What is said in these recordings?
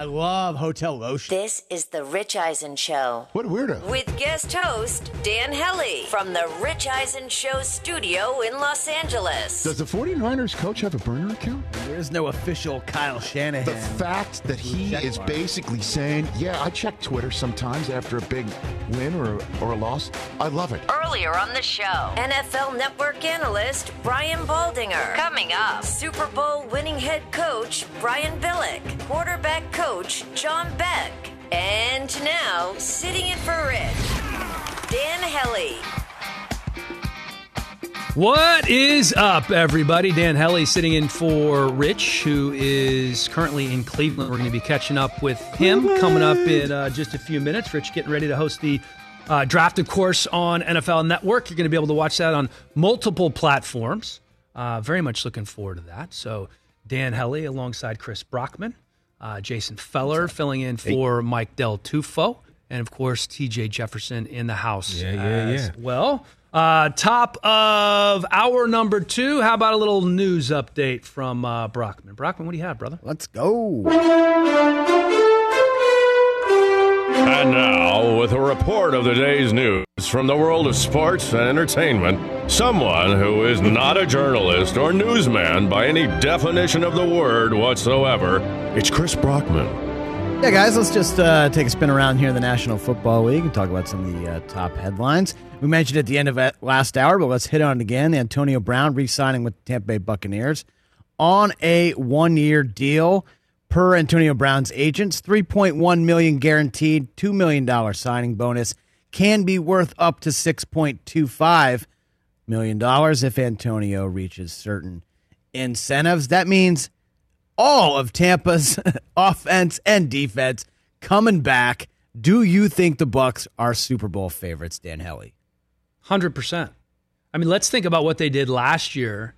I love Hotel Lotion. This is the Rich Eisen Show. What weirdo? With guest host Dan Hellie from the Rich Eisen Show studio in Los Angeles. Does the 49ers coach have a burner account? There is no official Kyle Shanahan. The fact that he Check is mark. basically saying, yeah, I check Twitter sometimes after a big win or, or a loss. I love it. Earlier on the show, NFL Network analyst Brian Baldinger. Coming up, Super Bowl winning head coach Brian Billick, quarterback coach John Beck, and now sitting in for Rich, Dan Hellie. What is up, everybody? Dan Hellie sitting in for Rich, who is currently in Cleveland. We're going to be catching up with him coming up in uh, just a few minutes. Rich getting ready to host the uh, draft, of course, on NFL Network. You're going to be able to watch that on multiple platforms. Uh, very much looking forward to that. So, Dan Hellie alongside Chris Brockman, uh, Jason Feller filling in for Mike Del Tufo, and of course, TJ Jefferson in the house Yeah, yeah, yeah. well. Uh, top of hour number two. How about a little news update from uh, Brockman? Brockman, what do you have, brother? Let's go. Report of the day's news from the world of sports and entertainment, someone who is not a journalist or newsman by any definition of the word whatsoever, it's Chris Brockman. Yeah, guys, let's just uh, take a spin around here in the National Football League and talk about some of the uh, top headlines. We mentioned at the end of last hour, but let's hit on it again. Antonio Brown re signing with the Tampa Bay Buccaneers on a one year deal. Per Antonio Brown's agents, 3.1 million guaranteed, $2 million signing bonus can be worth up to 6.25 million dollars if Antonio reaches certain incentives. That means all of Tampa's offense and defense coming back. Do you think the Bucs are Super Bowl favorites, Dan Hellie? 100%. I mean, let's think about what they did last year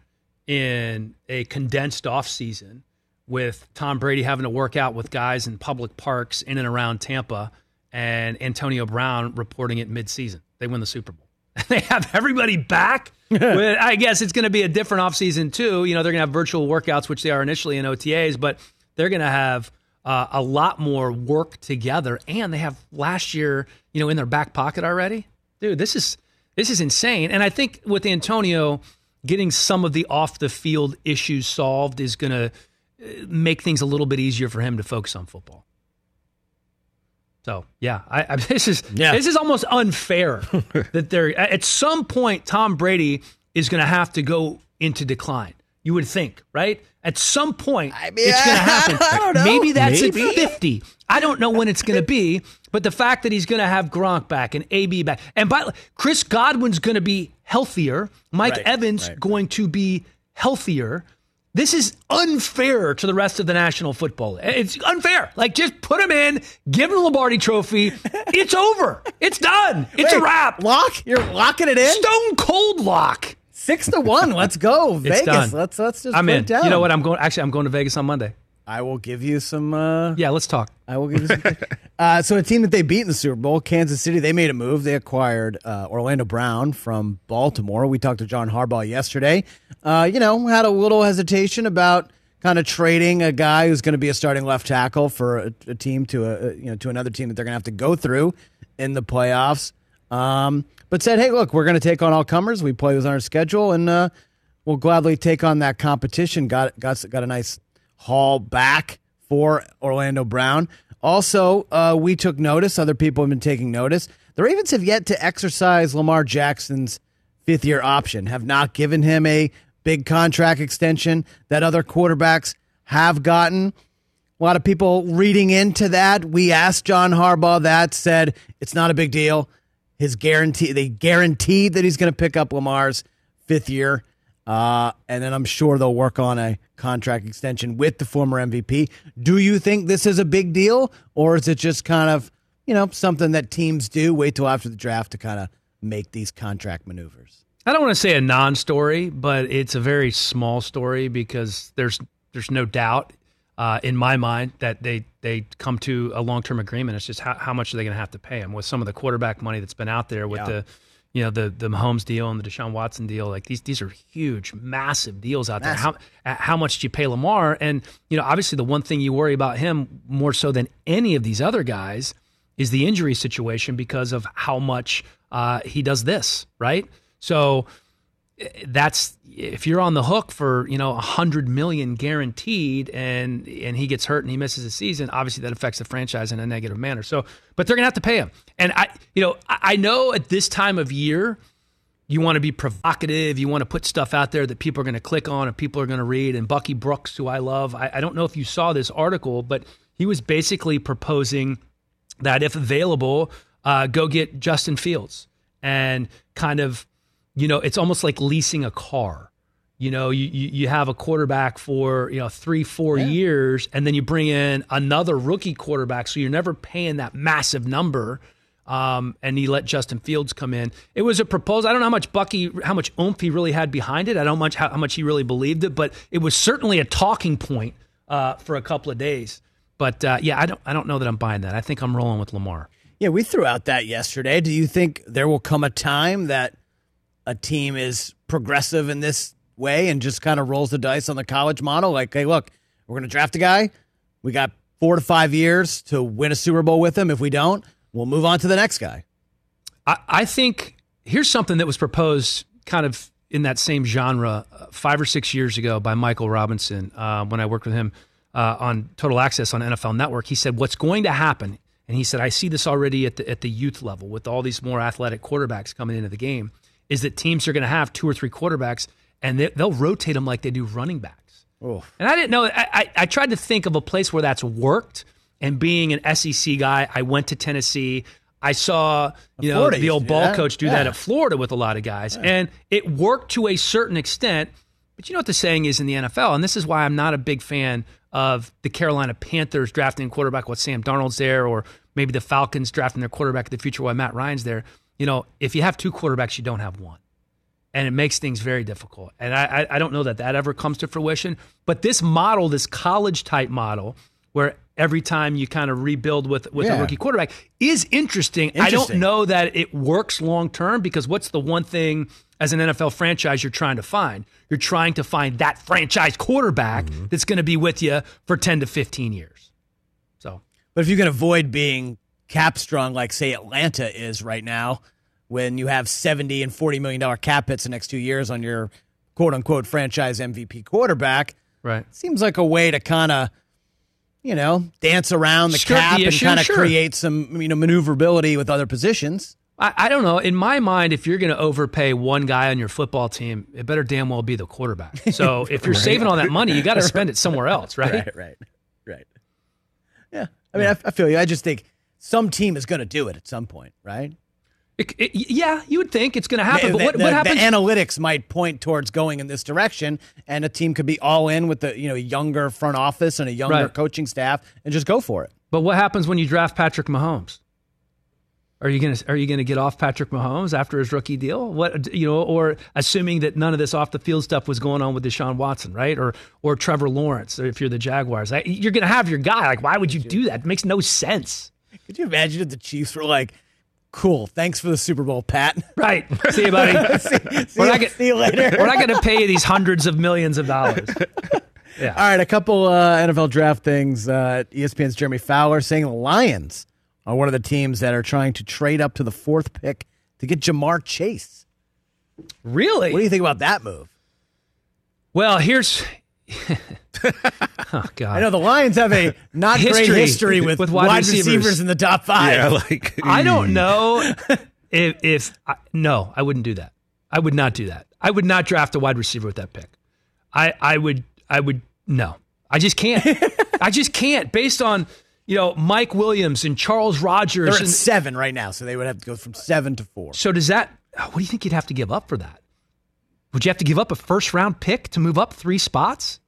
in a condensed offseason with Tom Brady having to work out with guys in public parks in and around Tampa and Antonio Brown reporting it midseason. They win the Super Bowl. They have everybody back. with, I guess it's going to be a different offseason, too. You know, they're going to have virtual workouts, which they are initially in OTAs, but they're going to have uh, a lot more work together. And they have last year, you know, in their back pocket already. Dude, this is this is insane. And I think with Antonio getting some of the off the field issues solved is going to make things a little bit easier for him to focus on football. So yeah, I, I, this is Yeah. this is almost unfair that they're at some point Tom Brady is going to have to go into decline. You would think, right? At some point, mean, it's going to happen. I don't know. Maybe that's Maybe. at fifty. I don't know when it's going to be, but the fact that he's going to have Gronk back and AB back, and by Chris Godwin's going to be healthier, Mike Right, Evans right. going to be healthier. This is unfair to the rest of the National Football. It's unfair. Like, just put him in, give him the Lombardi Trophy. It's over. It's done. It's a wrap. Lock? You're locking it in? Stone cold lock. Six to one. Let's go. Vegas. Let's let's just I'm put in. it down. You know what? I'm going. Actually, I'm going to Vegas on Monday. I will give you some uh Yeah, let's talk. I will give you some. uh, so a team that they beat in the Super Bowl, Kansas City, they made a move. They acquired uh, Orlando Brown from Baltimore. We talked to John Harbaugh yesterday. Uh, you know, had a little hesitation about kind of trading a guy who's going to be a starting left tackle for a, a team to a you know to another team that they're going to have to go through in the playoffs. Um, but said, hey, look, we're going to take on all comers. We play within our schedule, and uh, we'll gladly take on that competition. Got got got a nice haul back for Orlando Brown. Also, uh, we took notice. Other people have been taking notice. The Ravens have yet to exercise Lamar Jackson's fifth year option, have not given him a big contract extension that other quarterbacks have gotten. A lot of people reading into that. We asked John Harbaugh that, said it's not a big deal. His guarantee, they guaranteed that he's going to pick up Lamar's fifth year Uh, and then I'm sure they'll work on a contract extension with the former MVP. Do you think this is a big deal, or is it just kind of, you know, something that teams do? Wait till after the draft to kind of make these contract maneuvers. I don't want to say a non-story, but it's a very small story because there's there's no doubt uh, in my mind that they they come to a long-term agreement. It's just how, how much are they going to have to pay him with some of the quarterback money that's been out there with Yeah. the you know the the Mahomes deal and the Deshaun Watson deal. Like these these are huge, massive deals out there. How uh, how much do you pay Lamar? And you know, obviously, the one thing you worry about him more so than any of these other guys is the injury situation because of how much uh, he does this, right? So that's if you're on the hook for you know a hundred million guaranteed, and and he gets hurt and he misses a season, obviously that affects the franchise in a negative manner. So, but they're gonna have to pay him, and I, you know, I, I know at this time of year. You want to be provocative. You want to put stuff out there that people are to click on and people are to read. And Bucky Brooks, who I love, I, I don't know if you saw this article, but he was basically proposing that if available, uh, go get Justin Fields and kind of, you know, it's almost like leasing a car. You know, you, you, you have a quarterback for, you know, three, four years, and then you bring in another rookie quarterback. So you're never paying that massive number. Um, and he let Justin Fields come in. It was a proposal. I don't know how much Bucky, how much oomph he really had behind it. I don't know much how, how much he really believed it, but it was certainly a talking point uh, for a couple of days. But uh, yeah, I don't, I don't know that I'm buying that. I think I'm rolling with Lamar. Yeah, we threw out that yesterday. Do you think there will come a time that a team is progressive in this way and just kind of rolls the dice on the college model? Like, hey, look, we're going to draft a guy. We got four to five years to win a Super Bowl with him. If we don't, we'll move on to the next guy. I, I think here's something that was proposed kind of in that same genre uh, five or six years ago by Michael Robinson uh, when I worked with him uh, on Total Access on NFL Network. He said, What's going to happen? And he said, I see this already at the, at the youth level with all these more athletic quarterbacks coming into the game, is that teams are going to have two or three quarterbacks and they, they'll rotate them like they do running backs. And I didn't know. I, I, I tried to think of a place where that's worked. And being an SEC guy, I went to Tennessee. I saw you know Florida the old ball that. coach do that at Florida with a lot of guys, and it worked to a certain extent. But you know what the saying is in the NFL, and this is why I'm not a big fan of the Carolina Panthers drafting quarterback while Sam Darnold's there, or maybe the Falcons drafting their quarterback of the future while Matt Ryan's there. You know, if you have two quarterbacks, you don't have one and it makes things very difficult. And I, I, don't know that that ever comes to fruition. But this model, this college type model, where every time you kind of rebuild with with Yeah. a rookie quarterback, is interesting. I don't know that it works long term because what's the one thing as an NFL franchise you're trying to find? You're trying to find that franchise quarterback mm-hmm. that's going to be with you for ten to fifteen years. So But if you can avoid being cap strong, like say Atlanta is right now, when you have seventy and forty million dollar cap hits the next two years on your quote unquote franchise MVP quarterback, right. seems like a way to kind of, you know, dance around the Skirt the cap and kind of sure. create some you know maneuverability with other positions. I, I don't know. In my mind, if you're going to overpay one guy on your football team, it better damn well be the quarterback. So if you're saving all that money, you got to spend it somewhere else, right? Right, right, right. Yeah, I mean, I, I feel you. I just think some team is going to do it at some point, right? It- it- yeah, you would think it's going to happen. the, But what, the- what the analytics might point towards going in this direction, and a team could be all in with the you know younger front office and a younger Right. coaching staff, and just go for it. But what happens when you draft Patrick Mahomes? Are you gonna Are you gonna get off Patrick Mahomes after his rookie deal? What you know, or assuming that none of this off the field stuff was going on with Deshaun Watson, right? Or or Trevor Lawrence, if you're the Jaguars, you're gonna have your guy. Like, why would you do that? It makes no sense. Could you imagine if the Chiefs were like, "Cool, thanks for the Super Bowl, Pat. Right? See you, buddy. see, We're you- see you later." We're not going to pay you these hundreds of millions of dollars. Yeah. All right, a couple uh, NFL draft things. Uh, ESPN's Jeremy Fowler saying the Lions are one of the teams that are trying to trade up to the fourth pick to get Ja'Marr Chase. Really? What do you think about that move? well, here's. oh God! I know the Lions have a not great History history with, with wide, wide receivers. receivers. in the top five. Yeah, like I don't hmm. know if, if I, no, I wouldn't do that. I would not do that. I would not draft a wide receiver with that pick. I I would I would no. I just can't. I just can't. Based on you know Mike Williams and Charles Rogers. They're at and- seven right now, so they would have to go from seven to four. so does that? What do you think you'd have to give up for that? Would you have to give up a first round pick to move up three spots?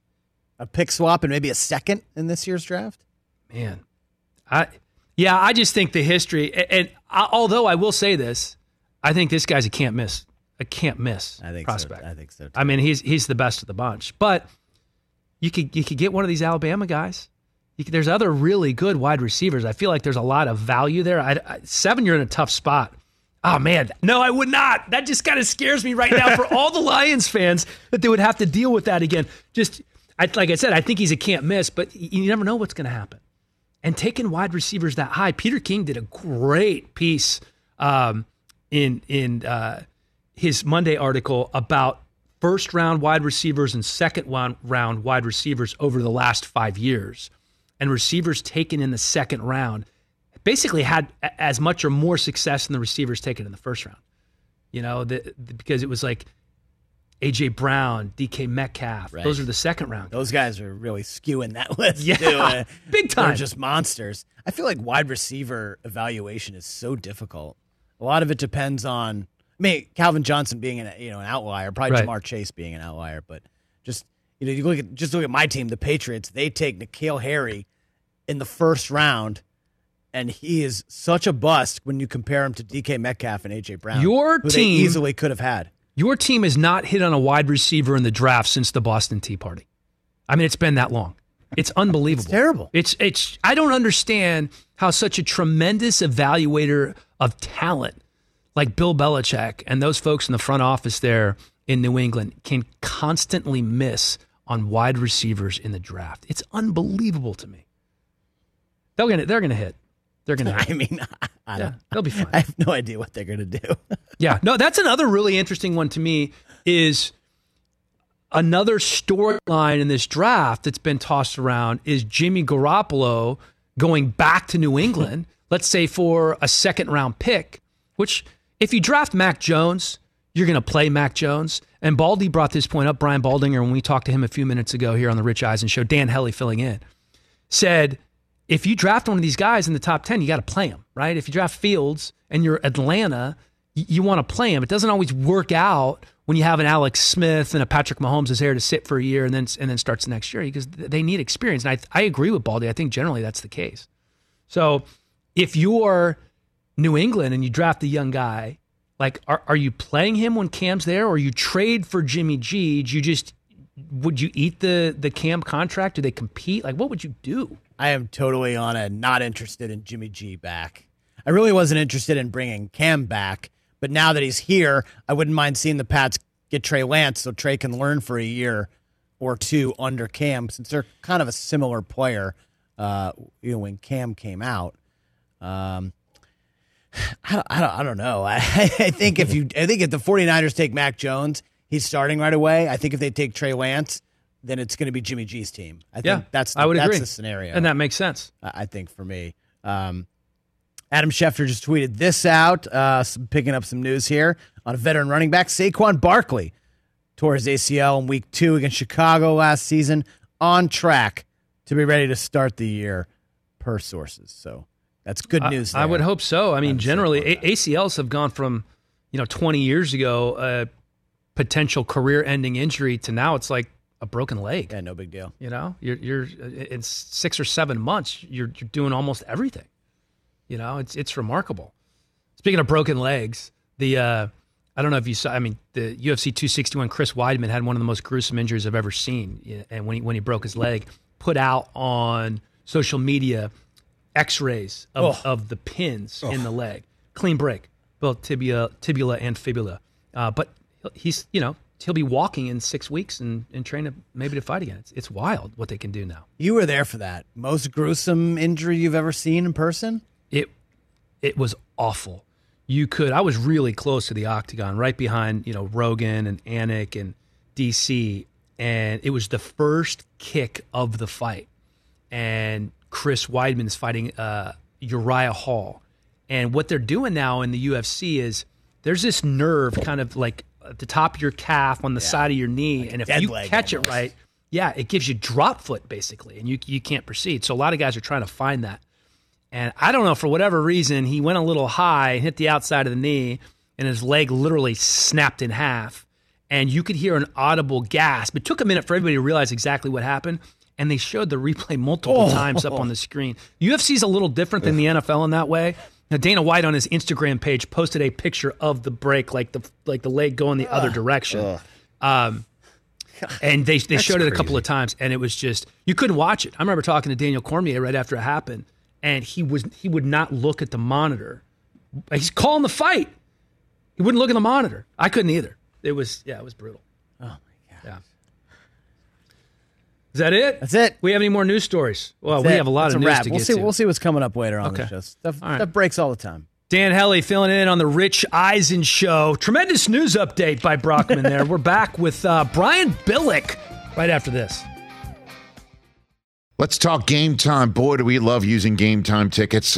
A pick swap and maybe a second in this year's draft. Man, I yeah, I just think the history. And, and I, although I will say this, I think this guy's a can't miss, a can't miss I think prospect. so. I think so. Too. I mean, he's he's the best of the bunch. But you could you could get one of these Alabama guys. You could, there's other really good wide receivers. I feel like there's a lot of value there. I, I, seven, you're in a tough spot. Oh man, no, I would not. That just kind of scares me right now for all the Lions fans that they would have to deal with that again. Just I, like I said, I think he's a can't miss, but you never know what's going to happen. And taking wide receivers that high, Peter King did a great piece um, in in uh, his Monday article about first round wide receivers and second round wide receivers over the last five years, and receivers taken in the second round basically had as much or more success than the receivers taken in the first round. You know, the, the, because it was like AJ Brown, DK Metcalf. Right. Those are the second round. Those guys are really skewing that list. Yeah, too. Uh, big time. They're just monsters. I feel like wide receiver evaluation is so difficult. A lot of it depends on. I mean, Calvin Johnson being an you know an outlier, probably Right. Ja'Marr Chase being an outlier, but just you know you look at just look at my team, the Patriots. They take N'Keal Harry in the first round, and he is such a bust when you compare him to DK Metcalf and AJ Brown. Your team- easily could have had. Your team has not hit on a wide receiver in the draft since the Boston Tea Party. I mean, it's been that long. It's unbelievable. It's terrible. It's it's. I don't understand how such a tremendous evaluator of talent like Bill Belichick and those folks in the front office there in New England can constantly miss on wide receivers in the draft. It's unbelievable to me. They're gonna they're gonna hit. They're gonna. Hit. I mean, I Yeah, they'll be fine. I have no idea what they're going to do. Yeah, no, that's another really interesting one to me is another storyline in this draft that's been tossed around is Jimmy Garoppolo going back to New England, let's say for a second round pick, which if you draft Mac Jones, you're going to play Mac Jones. And Baldy brought this point up, Brian Baldinger, when we talked to him a few minutes ago here on the Rich Eisen show, Dan Hellie filling in, said, if you draft one of these guys in the top 10, you got to play him, right? If you draft Fields and you're Atlanta, y- you want to play him. It doesn't always work out when you have an Alex Smith and a Patrick Mahomes is there to sit for a year and then and then starts next year because they need experience. And I, I agree with Baldy. I think generally that's the case. So if you're New England and you draft a young guy, like are, are you playing him when Cam's there or you trade for Jimmy G? Do you just would you eat the the Cam contract? Do they compete? Like what would you do? I am totally on a not interested in Jimmy G back. I really wasn't interested in bringing Cam back, but now that he's here, I wouldn't mind seeing the Pats get Trey Lance so Trey can learn for a year or two under Cam since they're kind of a similar player. Uh, you know, when Cam came out, um, I don't, I don't, I don't know. I, I think if you, I think if the 49ers take Mac Jones, he's starting right away. I think if they take Trey Lance, then it's going to be Jimmy G's team. I think Yeah, that's the, I would that's agree. the scenario. And that makes sense. I I think for me. Um, Adam Schefter just tweeted this out, uh, some, picking up some news here on a veteran running back, Saquon Barkley, tore his ACL in week two against Chicago last season, on track to be ready to start the year, per sources. So that's good news. I, there. would hope so. I mean, generally, A- ACLs have gone from, you know, 20 years ago, a potential career-ending injury to now it's like a broken leg. Yeah, no big deal. You know, you're you're in six or seven months, you're you're doing almost everything. You know, it's it's remarkable. Speaking of broken legs, the uh, I don't know if you saw. I mean, the UFC 261 Chris Weidman had one of the most gruesome injuries I've ever seen, and when he when he broke his leg, put out on social media X-rays of, of the pins in the leg, clean break, both tibia, tibula, and fibula. Uh, but he's you know he'll be walking in six weeks and and train to maybe to fight again. It's it's wild what they can do now. You were there for that. Most gruesome injury you've ever seen in person? it it was awful. You could I was really close to the octagon, right behind, you know, Rogan and Anik and DC, and it was the first kick of the fight. And Chris Weidman is fighting uh, Uriah Hall. And what they're doing now in the UFC is there's this nerve kind of like at the top of your calf on the side of your knee. and if you catch it right, yeah, it gives you drop foot basically, and you you can't proceed. So a lot of guys are trying to find that. And I don't know, for whatever reason, he went a little high, and hit the outside of the knee, and his leg literally snapped in half. and you could hear an audible gasp. It took a minute for everybody to realize exactly what happened, and they showed the replay multiple Oh. times up on the screen. UFC's a little different than the NFL in that way. Now, Dana White on his Instagram page posted a picture of the break, like the like the leg going the other direction. Um, and they they showed it a couple of times, and it was just you couldn't watch it. I remember talking to Daniel Cormier right after it happened, and he was he would not look at the monitor. He's calling the fight. He wouldn't look at the monitor. I couldn't either. It was yeah, it was brutal. Oh my god. Yeah. Is that it? That's it. We have any more news stories? Well, That's we it. have a lot That's of news wrap. to we'll get see, to. We'll see what's coming up later on Okay. the show. Stuff, All right. stuff breaks all the time. Dan Hellie filling in on the Rich Eisen show. Tremendous news update by Brockman there. We're back with uh, Brian Billick right after this. Let's talk game time. Boy, do we love using game time tickets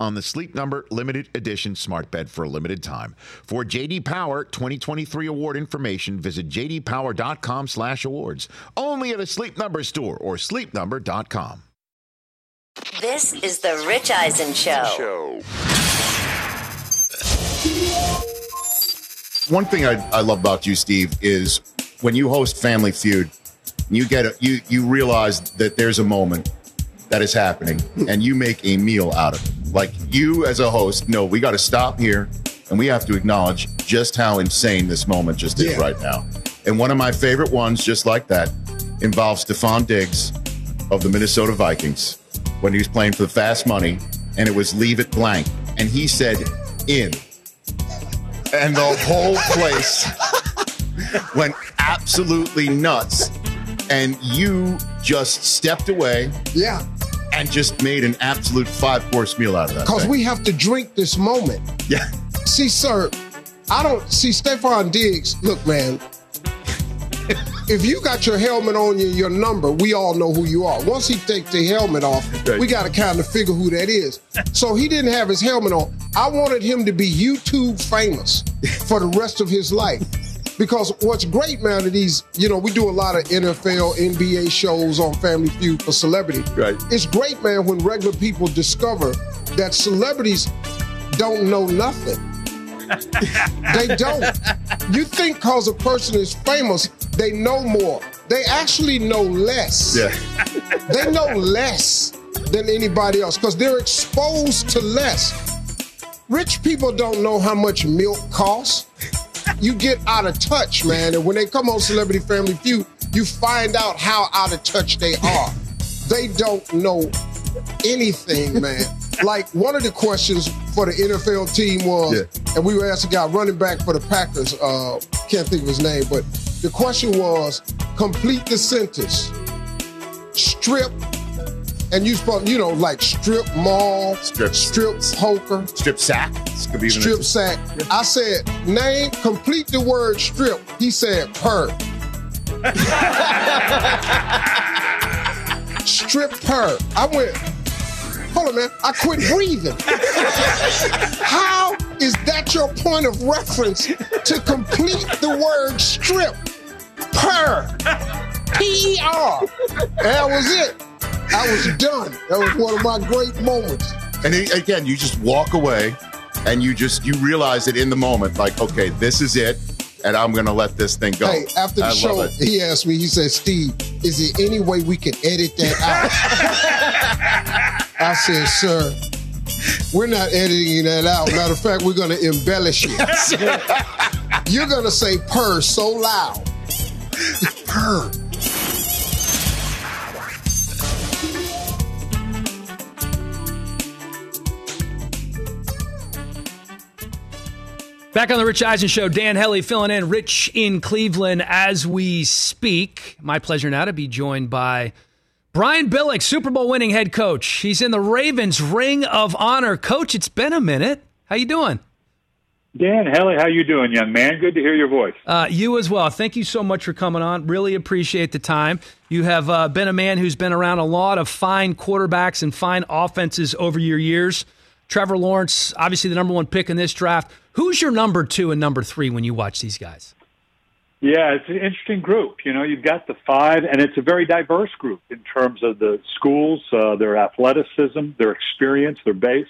on the Sleep Number limited edition smart bed for a limited time. For JD Power 2023 award information, visit jdpower.com/awards. Only at a Sleep Number store or sleepnumber.com. This is the Rich Eisen Show. One thing I, I love about you, Steve, is when you host Family Feud, you get a, you you realize that there's a moment that is happening, and you make a meal out of it. Like you, as a host, know we got to stop here, and we have to acknowledge just how insane this moment just is Yeah. right now. And one of my favorite ones, just like that, involves Stefon Diggs of the Minnesota Vikings when he was playing for the fast money, and it was leave it blank, and he said in and the whole place went absolutely nuts. And you just stepped away Yeah, and just made an absolute five course meal out of that. because we have to drink this moment. yeah, See, sir, I don't see Stefon Diggs. Look, man, if you got your helmet on you, your number, we all know who you are. Once he takes the helmet off, Right. we got to kind of figure who that is. So he didn't have his helmet on. I wanted him to be YouTube famous for the rest of his life. Because what's great, man, are these, you know, we do a lot of NFL, NBA shows on Family Feud for celebrity. Right. It's great, man, when regular people discover that celebrities don't know nothing. they don't. You think because a person is famous, they know more. They actually know less. yeah. They know less than anybody else because they're exposed to less. Rich people don't know how much milk costs. You get out of touch, man. And when they come on Celebrity Family Feud, you find out how out of touch they are. They don't know anything, man. like one of the questions for the NFL team was, Yeah. and we were asking a guy running back for the Packers, uh, can't think of his name, but the question was complete the sentence. Strip, and you supposed, you know, like strip mall, Strip. strip poker, Strip sack. Could be even strip sack. I said, name, complete the word strip. He said, per. strip per. I went, hold on, man. I quit breathing. How is that your point of reference to complete the word strip? Per. P E R. That was it. I was done. That was one of my great moments. And then, again, you just walk away and you just you realize it in the moment, like, okay, this is it, and I'm gonna let this thing go. Hey, after the I show, he asked me, he said, Steve, is there any way we can edit that out? I said, sir, we're not editing that out. Matter of fact, we're gonna embellish it. You're gonna say purr so loud. Purr. Back on the Rich Eisen Show, Dan Hellie filling in, Rich in Cleveland as we speak. My pleasure now to be joined by Brian Billick, Super Bowl winning head coach. He's in the Ravens Ring of Honor. Coach, it's been a minute. How you doing? Dan Hellie, how you doing, young man? Good to hear your voice. Uh, you as well. Thank you so much for coming on. Really appreciate the time. You have uh, been a man who's been around a lot of fine quarterbacks and fine offenses over your years. Trevor Lawrence, obviously the number one pick in this draft. Who's your number two and number three when you watch these guys? Yeah, it's an interesting group. You know, you've got the five, and it's a very diverse group in terms of the schools, uh, their athleticism, their experience, their base.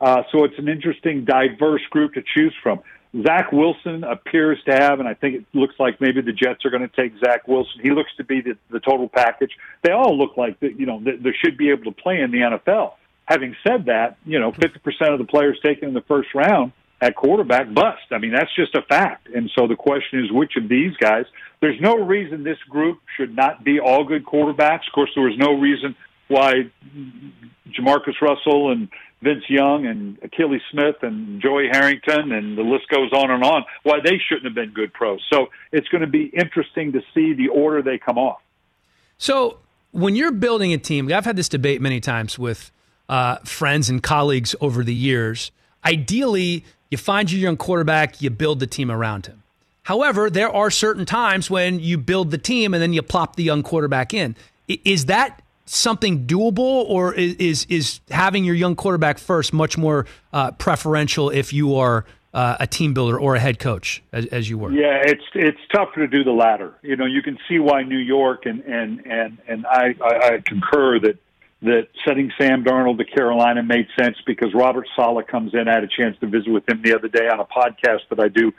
Uh, so it's an interesting, diverse group to choose from. Zach Wilson appears to have, and I think it looks like maybe the Jets are going to take Zach Wilson. He looks to be the, the total package. They all look like that. You know, they, they should be able to play in the NFL. Having said that, you know, 50% of the players taken in the first round at quarterback bust. I mean, that's just a fact. And so the question is, which of these guys? There's no reason this group should not be all good quarterbacks. Of course, there was no reason why Jamarcus Russell and Vince Young and Akili Smith and Joey Harrington and the list goes on and on, why they shouldn't have been good pros. So it's going to be interesting to see the order they come off. So when you're building a team, I've had this debate many times with uh, friends and colleagues over the years. Ideally, you find your young quarterback, you build the team around him. However, there are certain times when you build the team and then you plop the young quarterback in. Is that something doable, or is is, is having your young quarterback first much more uh, preferential if you are uh, a team builder or a head coach, as, as you were? Yeah, it's it's tougher to do the latter. You know, you can see why New York and and and and I I, I concur that that sending Sam Darnold to Carolina made sense because Robert Saleh comes in. I had a chance to visit with him the other day on a podcast that I do,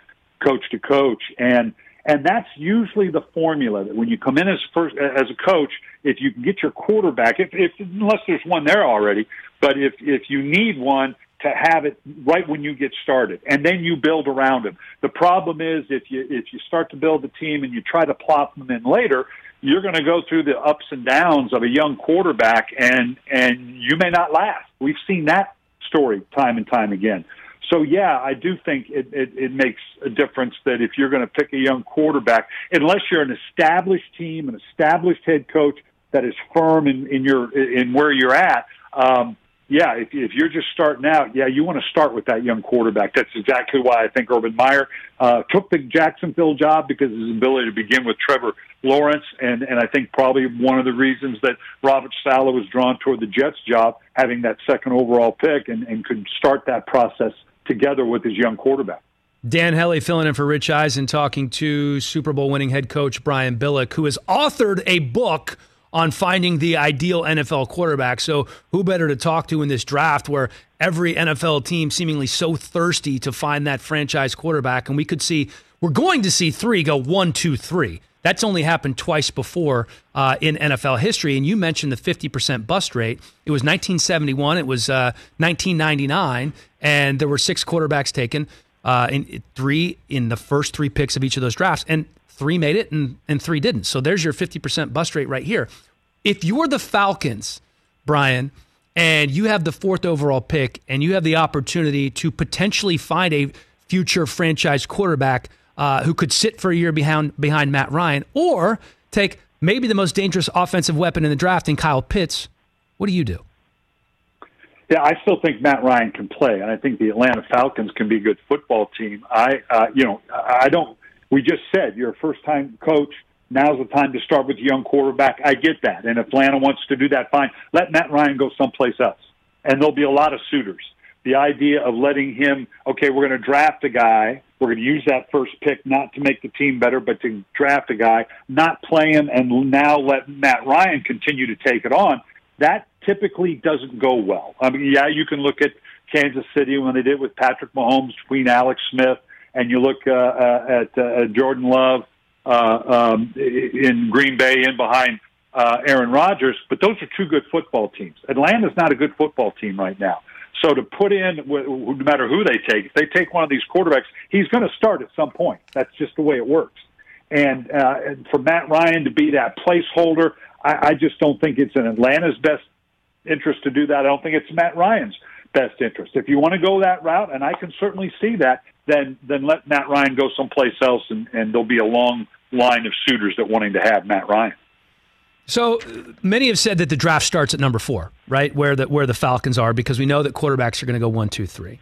coach to coach, and and that's usually the formula that when you come in as first as a coach, if you can get your quarterback, if, if unless there's one there already, but if if you need one to have it right when you get started, and then you build around him. The problem is if you if you start to build a team and you try to plop them in later, you're going to go through the ups and downs of a young quarterback, and and you may not last. We've seen that story time and time again. So yeah, I do think it, it, it makes a difference that if you're going to pick a young quarterback, unless you're an established team, an established head coach that is firm in, in your in where you're at. Um, yeah, if, if you're just starting out, yeah, you want to start with that young quarterback. That's exactly why I think Urban Meyer uh, took the Jacksonville job because his ability to begin with Trevor Lawrence, and and I think probably one of the reasons that Robert Saleh was drawn toward the Jets job, having that second overall pick, and, and could start that process together with his young quarterback. Dan Hellie filling in for Rich Eisen, talking to Super Bowl winning head coach Brian Billick, who has authored a book on finding the ideal NFL quarterback. So, who better to talk to in this draft where every NFL team seemingly so thirsty to find that franchise quarterback? And we could see, we're going to see three go one, two, three. That's only happened twice before uh, in NFL history. And you mentioned the 50% bust rate. It was 1971, it was uh, 1999, and there were six quarterbacks taken, uh, in three in the first three picks of each of those drafts. And three made it and, and three didn't. So there's your 50% bust rate right here. If you're the Falcons, Brian, and you have the fourth overall pick and you have the opportunity to potentially find a future franchise quarterback uh, who could sit for a year behind behind Matt Ryan, or take maybe the most dangerous offensive weapon in the draft in Kyle Pitts. What do you do? Yeah, I still think Matt Ryan can play, and I think the Atlanta Falcons can be a good football team. I, uh, you know, I don't. We just said you're a first time coach. now's the time to start with a young quarterback. I get that. And if Atlanta wants to do that, fine. Let Matt Ryan go someplace else. And there'll be a lot of suitors. The idea of letting him, okay, we're going to draft a guy. We're going to use that first pick not to make the team better, but to draft a guy, not play him, and now let Matt Ryan continue to take it on. That typically doesn't go well. I mean, yeah, you can look at Kansas City when they did with Patrick Mahomes, Queen Alex Smith, and you look uh, uh, at uh, Jordan Love uh, um, in Green Bay in behind uh, Aaron Rodgers, but those are two good football teams. Atlanta's not a good football team right now. So to put in, no matter who they take, if they take one of these quarterbacks, he's going to start at some point. That's just the way it works. And, uh, and for Matt Ryan to be that placeholder, I, I just don't think it's in Atlanta's best interest to do that. I don't think it's Matt Ryan's best interest. If you want to go that route, and I can certainly see that, then then let Matt Ryan go someplace else, and, and there'll be a long line of suitors that wanting to have Matt Ryan. So many have said that the draft starts at number four, right, where the where the Falcons are, because we know that quarterbacks are going to go one, two, three.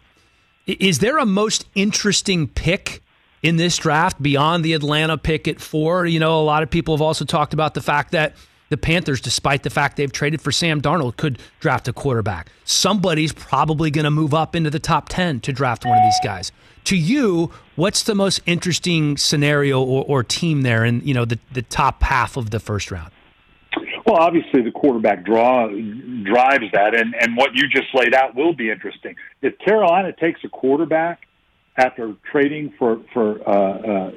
Is there a most interesting pick in this draft beyond the Atlanta pick at four? You know, a lot of people have also talked about the fact that the Panthers, despite the fact they've traded for Sam Darnold, could draft a quarterback. Somebody's probably going to move up into the top 10 to draft one of these guys. To you, what's the most interesting scenario or, or team there in you know the, the top half of the first round? Well, obviously the quarterback draw drives that, and and what you just laid out will be interesting. If Carolina takes a quarterback after trading for for uh, uh,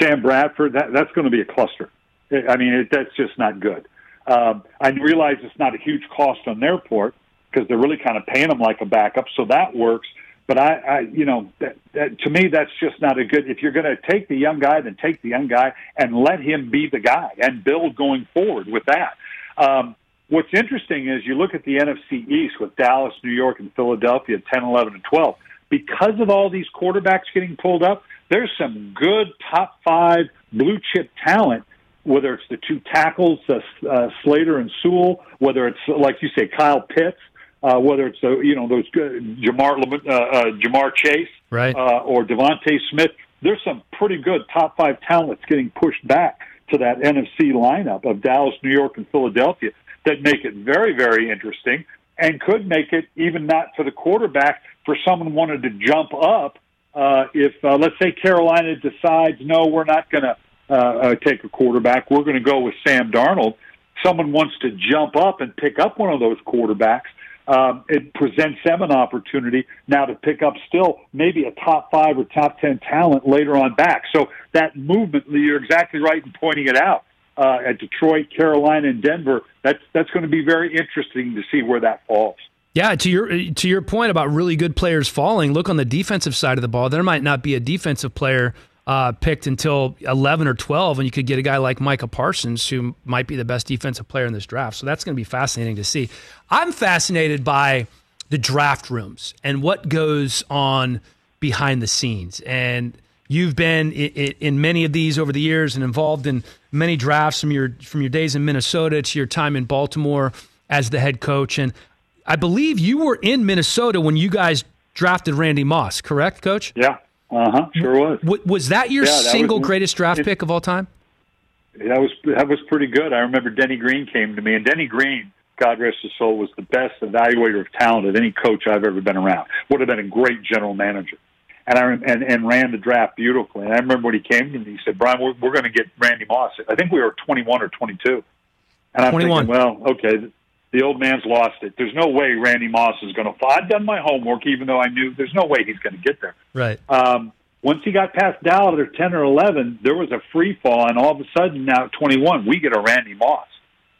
Sam Bradford, that that's going to be a cluster. I mean, it, that's just not good. Um, I realize it's not a huge cost on their part because they're really kind of paying them like a backup, so that works. But I, I you know, that, that, to me, that's just not a good. If you're going to take the young guy, then take the young guy and let him be the guy and build going forward with that. Um, what's interesting is you look at the NFC East with Dallas, New York, and Philadelphia, 10, 11, and 12. Because of all these quarterbacks getting pulled up, there's some good top five blue chip talent whether it's the two tackles, uh, uh, Slater and Sewell, whether it's like you say, Kyle Pitts, uh, whether it's uh, you know those good Ja'Marr uh, uh, Ja'Marr Chase, right, uh, or DeVonta Smith. There's some pretty good top five talents getting pushed back to that NFC lineup of Dallas, New York, and Philadelphia that make it very, very interesting and could make it even not for the quarterback for someone wanted to jump up. Uh, if uh, let's say Carolina decides no, we're not going to uh, uh, take a quarterback. We're going to go with Sam Darnold. Someone wants to jump up and pick up one of those quarterbacks. Um, it presents them an opportunity now to pick up still maybe a top five or top ten talent later on back. So that movement, you're exactly right in pointing it out. Uh, at Detroit, Carolina, and Denver, that's that's going to be very interesting to see where that falls. Yeah, to your to your point about really good players falling, look on the defensive side of the ball. There might not be a defensive player uh, picked until 11 or 12, and you could get a guy like Micah Parsons, who might be the best defensive player in this draft. So that's going to be fascinating to see. I'm fascinated by the draft rooms and what goes on behind the scenes. And you've been in many of these over the years and involved in many drafts from your from your days in Minnesota to your time in Baltimore as the head coach. And I believe you were in Minnesota when you guys drafted Randy Moss, correct, Coach? Yeah, uh huh. Sure was. W- was that your Yeah, that single was- greatest draft it- pick of all time? That was that was pretty good. I remember Denny Green came to me, and Denny Green, God rest his soul, was the best evaluator of talent of any coach I've ever been around. Would have been a great general manager, and I and and ran the draft beautifully. And I remember when he came to me, he said, "Brian, we're, we're going to get Randy Moss." I think we were twenty one or twenty two, and I'm 21. thinking, well, okay. The old man's lost it. There's no way Randy Moss is going to. fall. I've done my homework, even though I knew there's no way he's going to get there. Right. Um, once he got past Dallas at 10 or 11, there was a free fall, and all of a sudden now at 21, we get a Randy Moss.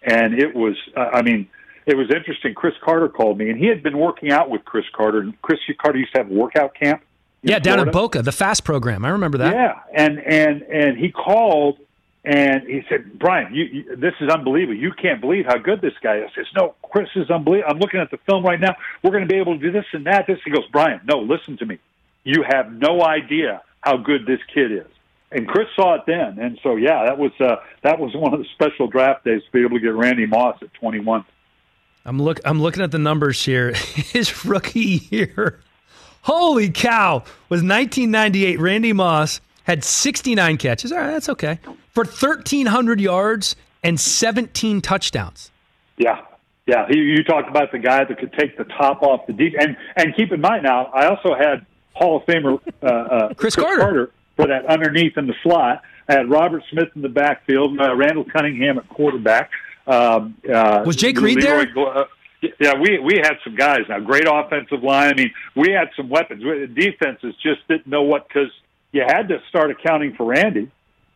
And it was, uh, I mean, it was interesting. Cris Carter called me, and he had been working out with Cris Carter. And Cris Carter used to have a workout camp. in Yeah, down at Florida. Boca, the FAST program. I remember that. Yeah, and and and he called and he said, "Brian, you, you, this is unbelievable. You can't believe how good this guy is." I says, "No, Chris is unbelievable. I'm looking at the film right now. We're going to be able to do this and that." This he goes, "Brian, no, listen to me. You have no idea how good this kid is." And Chris saw it then, and so yeah, that was uh, that was one of the special draft days to be able to get Randy Moss at 21. I'm look. I'm looking at the numbers here. His rookie year, holy cow, was 1998. Randy Moss had 69 catches. All right, that's okay. for 1,300 yards and 17 touchdowns. Yeah, yeah. He, you talked about the guy that could take the top off the deep, and and keep in mind now, I also had Hall of Famer uh, uh, Cris Carter. for that underneath in the slot. I had Robert Smith in the backfield, uh, Randall Cunningham at quarterback. Um, uh, Was Jake Reed Leroy there? Uh, yeah, we we had some guys now. Great offensive line. I mean, we had some weapons. We- Defenses just didn't know what because you had to start accounting for Randy.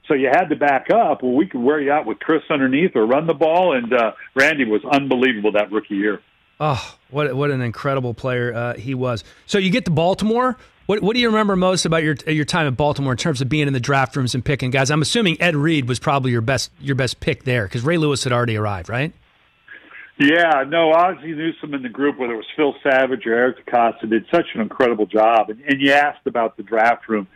So you had to back up. Well, we could wear you out with Chris underneath or run the ball, and uh, Randy was unbelievable that rookie year. Oh, what what an incredible player uh, he was. So you get to Baltimore. What what do you remember most about your your time at Baltimore in terms of being in the draft rooms and picking guys? I'm assuming Ed Reed was probably your best your best pick there because Ray Lewis had already arrived, right? Yeah, no, Ozzie Newsome in the group, whether it was Phil Savage or Eric DeCosta, did such an incredible job. And, and you asked about the draft room.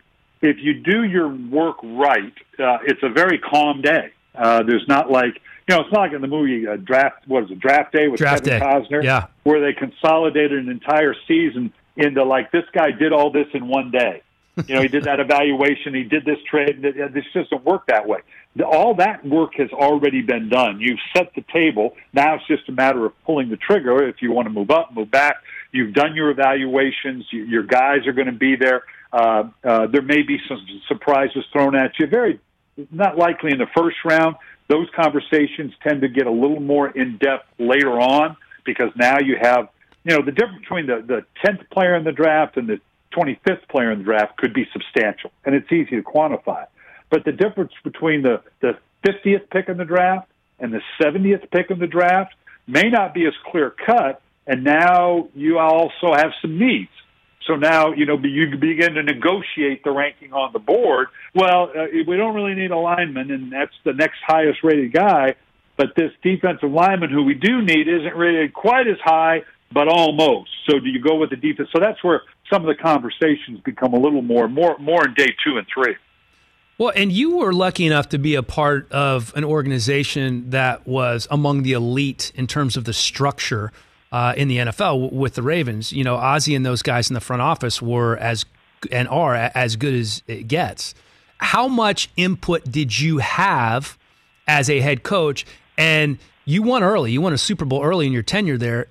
If you do your work right, uh, it's a very calm day. Uh, there's not like, you know, it's not like in the movie uh, Draft, what is it, Draft Day with Draft Kevin Day. Costner, Yeah. where they consolidated an entire season into like, this guy did all this in one day. You know, he did that evaluation, he did this trade. Just doesn't work that way. All that work has already been done. You've set the table. Now it's just a matter of pulling the trigger. If you want to move up, move back. You've done your evaluations. You, your guys are going to be there. Uh, uh, there may be some surprises thrown at you. Very not likely in the first round. Those conversations tend to get a little more in depth later on because now you have, you know, the difference between the, the 10th player in the draft and the 25th player in the draft could be substantial, and it's easy to quantify. But the difference between the, the 50th pick in the draft and the 70th pick in the draft may not be as clear cut, and now you also have some needs. So now, you know, you begin to negotiate the ranking on the board. Well, uh, we don't really need a lineman, and that's the next highest rated guy. But this defensive lineman who we do need isn't rated quite as high, but almost. So do you go with the defense? So that's where some of the conversations become a little more, more, more in day two and three. Well, and you were lucky enough to be a part of an organization that was among the elite in terms of the structure uh, in the NFL with the Ravens. You know, Ozzie and those guys in the front office were as and are a- as good as it gets. How much input did you have as a head coach? And you won early. You won a Super Bowl early in your tenure there.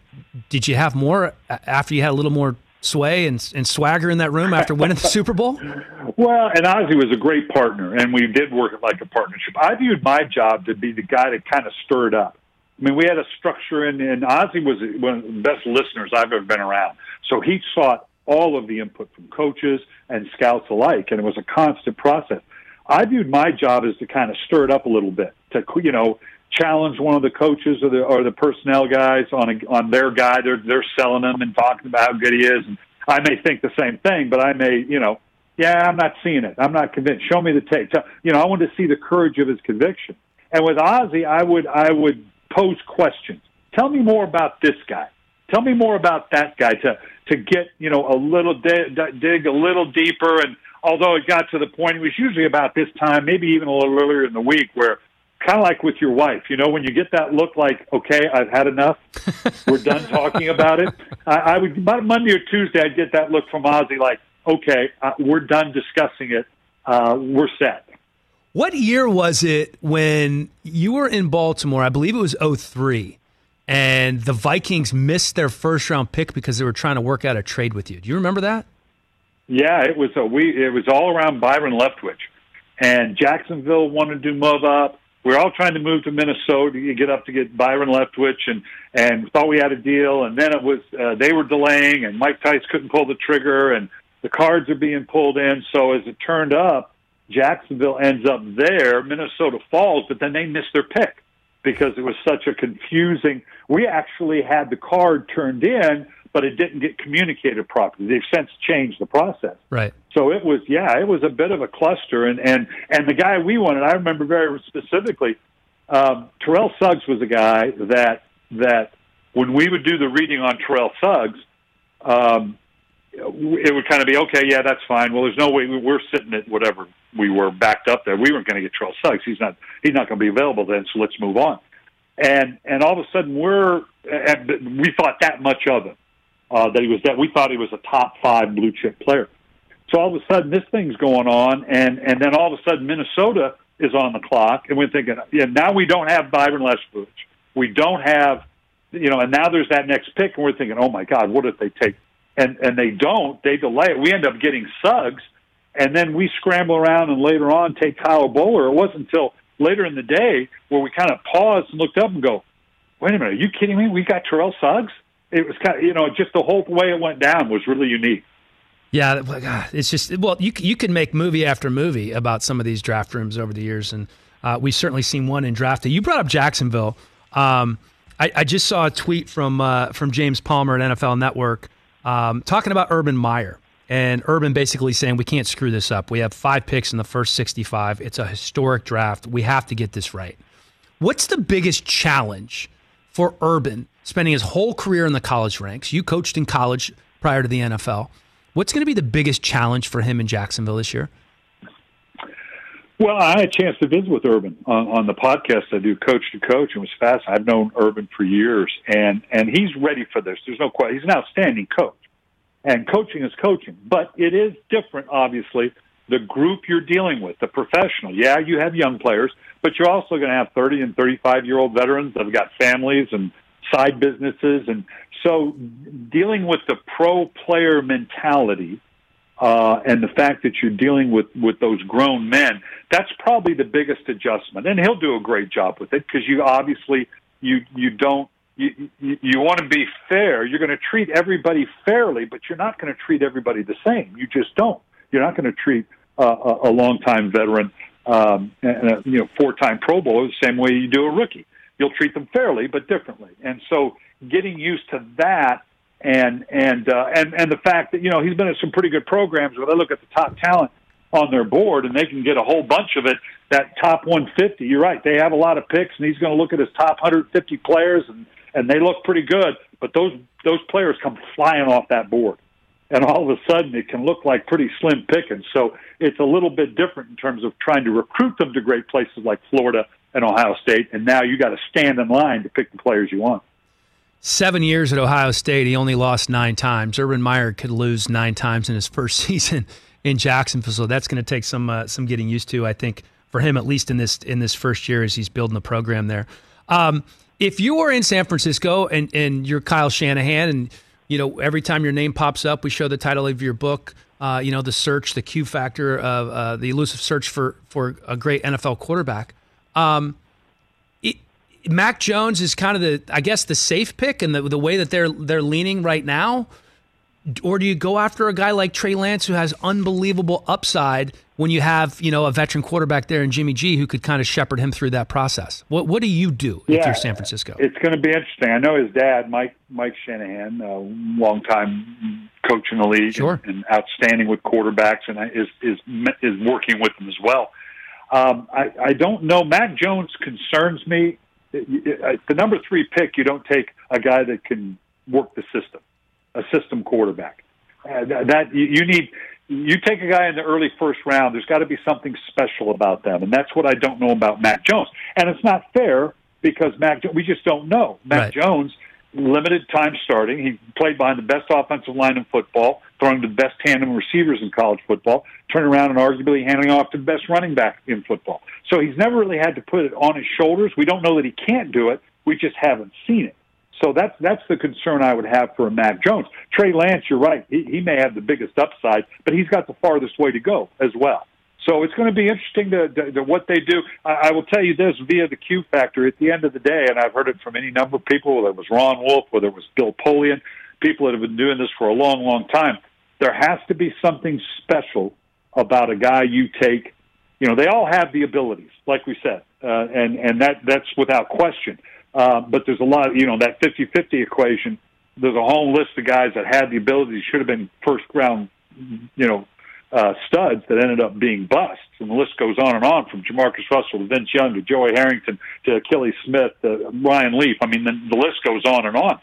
Did you have more after you had a little more sway and, and swagger in that room after winning the Super Bowl? Well, and Ozzie was a great partner, and we did work like a partnership. I viewed my job to be the guy that kind of stirred up. I mean, we had a structure, and, and Ozzie was one of the best listeners I've ever been around. So he sought all of the input from coaches and scouts alike, and it was a constant process. I viewed my job as to kind of stir it up a little bit, to you know, challenge one of the coaches or the or the personnel guys on a, on their guy. They're they're selling him and talking about how good he is. And I may think the same thing, but I may you know, yeah, I'm not seeing it. I'm not convinced. Show me the tape. You know, I want to see the courage of his conviction. And with Ozzie, I would I would pose questions. Tell me more about this guy. Tell me more about that guy to to get you know a little dig, dig a little deeper. And although it got to the point, it was usually about this time, maybe even a little earlier in the week, where kind of like with your wife, you know, when you get that look like, okay, I've had enough, we're done talking about it. I, I would about Monday or Tuesday, I'd get that look from Ozzie, like, okay, uh, we're done discussing it, uh, we're set. What year was it when you were in Baltimore? I believe it was 03, and the Vikings missed their first round pick because they were trying to work out a trade with you. Do you remember that? Yeah, it was a we. It was all around Byron Leftwich, and Jacksonville wanted to move up. We're all trying to move to Minnesota to get up to get Byron Leftwich, and and thought we had a deal. And then it was uh, they were delaying, and Mike Tice couldn't pull the trigger, and the cards are being pulled in. So as it turned up, Jacksonville ends up there. Minnesota falls, but then they miss their pick because it was such a confusing. We actually had the card turned in, but it didn't get communicated properly. They've since changed the process. Right. So it was, yeah, it was a bit of a cluster, and and and the guy we wanted, I remember very specifically. Um, Terrell Suggs was a guy that that when we would do the reading on Terrell Suggs, um, it would kind of be okay, yeah, that's fine. Well, there's no way we, we're sitting at whatever we were backed up there. We weren't going to get Terrell Suggs. He's not he's not going to be available then. So let's move on. And and all of a sudden we're and we thought that much of him uh, that he was that we thought he was a top five blue chip player. So all of a sudden this thing's going on, and and then all of a sudden Minnesota is on the clock, and we're thinking, yeah, now we don't have Byron Leftwich. We don't have, you know, and now there's that next pick, and we're thinking, oh my God, what if they take? And and they don't. They delay it. We end up getting Suggs, and then we scramble around and later on take Kyle Boller. It wasn't until later in the day where we kind of paused and looked up and go, wait a minute, are you kidding me? We got Terrell Suggs. It was kind of, you know, just the whole way it went down was really unique. Yeah, it's just well, you you can make movie after movie about some of these draft rooms over the years, and uh, we've certainly seen one in draft. You brought up Jacksonville. Um, I, I, just saw a tweet from uh, from James Palmer at NFL Network um, talking about Urban Meyer. And Urban basically saying, we can't screw this up. We have five picks in the first 65. It's a historic draft. We have to get this right. What's the biggest challenge for Urban spending his whole career in the college ranks? You coached in college prior to the NFL. What's going to be the biggest challenge for him in Jacksonville this year? Well, I had a chance to visit with Urban on, on the podcast I do, Coach to Coach, and was fast. I've known Urban for years, and and he's ready for this. There's no question. He's an outstanding coach, and coaching is coaching, but it is different, obviously. The group you're dealing with, the professional. Yeah, you have young players, but you're also going to have 30 and 35 year old veterans that have got families and side businesses, and so dealing with the pro player mentality uh, and the fact that you're dealing with with those grown men, that's probably the biggest adjustment. And he'll do a great job with it because you obviously you you don't you you, you want to be fair. You're going to treat everybody fairly, but you're not going to treat everybody the same. You just don't. You're not going to treat uh, a, a longtime veteran um, and a you know four-time Pro Bowler the same way you do a rookie. You'll treat them fairly, but differently. And so, getting used to that and and uh, and and the fact that you know he's been at some pretty good programs where they look at the top talent on their board and they can get a whole bunch of it. That top 150, you're right. They have a lot of picks, and he's going to look at his top 150 players, and and they look pretty good. But those those players come flying off that board, and all of a sudden it can look like pretty slim pickings. So it's a little bit different in terms of trying to recruit them to great places like Florida and Ohio State. And now you got to stand in line to pick the players you want. Seven years at Ohio State, he only lost nine times. Urban Meyer could lose nine times in his first season in Jacksonville, so that's going to take some uh, some getting used to. I think for him, at least in this in this first year, as he's building the program there. Um, if you are in San Francisco and and you're Kyle Shanahan, and you know every time your name pops up, we show the title of your book. Uh, you know the search, the Q factor of uh, the elusive search for for a great NFL quarterback. Um, Mac Jones is kind of the, I guess, the safe pick and the the way that they're they're leaning right now, or do you go after a guy like Trey Lance who has unbelievable upside when you have you know a veteran quarterback there in Jimmy G who could kind of shepherd him through that process? What what do you do yeah, if you're San Francisco? It's going to be interesting. I know his dad, Mike Mike Shanahan, a longtime coach in the league, sure. and, and outstanding with quarterbacks, and is is is working with them as well. Um, I, I don't know. Mac Jones concerns me the number three pick, you don't take a guy that can work the system, a system quarterback. Uh, that you need. You take a guy in the early first round. There's got to be something special about them, and that's what I don't know about Mac Jones. And it's not fair because Mac. We just don't know. Mac right. Jones limited time starting. He played behind the best offensive line in football, throwing the best tandem receivers in college football, turning around and arguably handing off to the best running back in football. So he's never really had to put it on his shoulders. We don't know that he can't do it. We just haven't seen it. So that's that's the concern I would have for a Jones. Trey Lance, you're right. He, he may have the biggest upside, but he's got the farthest way to go as well. So it's going to be interesting to, to, to what they do. I, I will tell you this via the Q factor. At the end of the day, and I've heard it from any number of people, whether it was Ron Wolf, whether it was Bill Polian, people that have been doing this for a long, long time. There has to be something special about a guy you take. You know, they all have the abilities, like we said, uh, and and that that's without question. Uh, but there's a lot, you know, that 50-50 equation. There's a whole list of guys that had the ability, should have been first round, you know, uh, studs that ended up being busts. And the list goes on and on from JaMarcus Russell to Vince Young to Joey Harrington to Akili Smith to Ryan Leaf. I mean, the, the list goes on and on.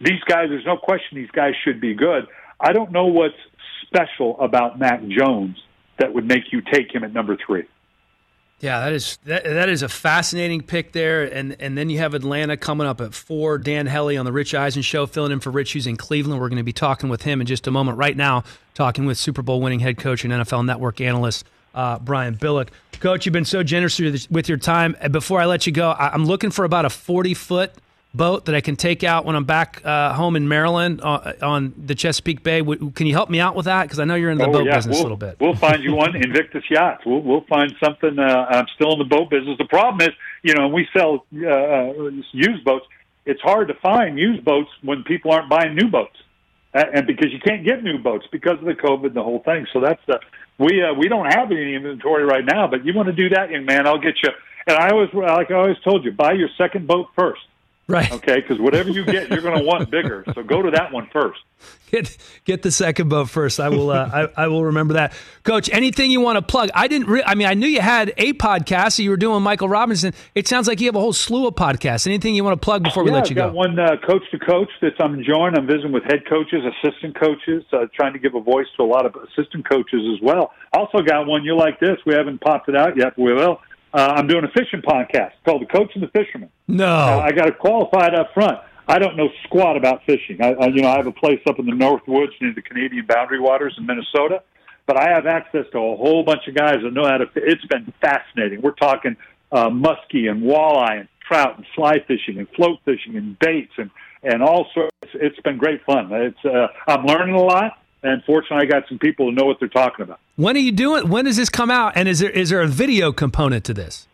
These guys, there's no question these guys should be good. I don't know what's special about Mac Jones that would make you take him at number three. Yeah, that is that, that is a fascinating pick there, and and then you have Atlanta coming up at four. Dan Hellie on the Rich Eisen show, filling in for Rich, who's in Cleveland. We're going to be talking with him in just a moment. Right now, talking with Super Bowl winning head coach and NFL Network analyst uh, Brian Billick. Coach, you've been so generous with your time. Before I let you go, I'm looking for about a 40 foot boat that I can take out when I'm back uh, home in Maryland uh, on the Chesapeake Bay. Can you help me out with that? Because I know you're in the oh, boat yeah. business we'll, a little bit. We'll find you one, Invictus Yachts. We'll, we'll find something. Uh, I'm still in the boat business. The problem is, you know, we sell uh, uh, used boats. It's hard to find used boats when people aren't buying new boats, and because you can't get new boats because of the COVID and the whole thing. So that's the we uh, we don't have any inventory right now. But you want to do that, young man? I'll get you. And I always, like I always told you, buy your second boat first. Right. Okay, because whatever you get, you're going to want bigger. So go to that one first. Get get the second boat first. I will. Uh, I, I will remember that, Coach. Anything you want to plug? I didn't. Re- I mean, I knew you had a podcast. So you were doing Michael Robinson. It sounds like you have a whole slew of podcasts. Anything you want to plug before we yeah, let you I've got go? One uh, coach to coach that I'm enjoying. I'm visiting with head coaches, assistant coaches, uh, trying to give a voice to a lot of assistant coaches as well. Also got one you like this. We haven't popped it out yet. We will. Uh, I'm doing a fishing podcast called The Coach and the Fisherman. No, uh, I got it qualified up front. I don't know squat about fishing. I, I, you know, I have a place up in the North Woods near the Canadian boundary waters in Minnesota, but I have access to a whole bunch of guys that know how to. It's been fascinating. We're talking uh, muskie and walleye and trout and fly fishing and float fishing and baits and and all sorts. It's been great fun. It's uh, I'm learning a lot and fortunately, I got some people who know what they're talking about. When are you doing? When does this come out? And is there is there a video component to this?